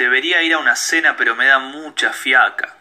Debería ir a una cena pero me da mucha fiaca.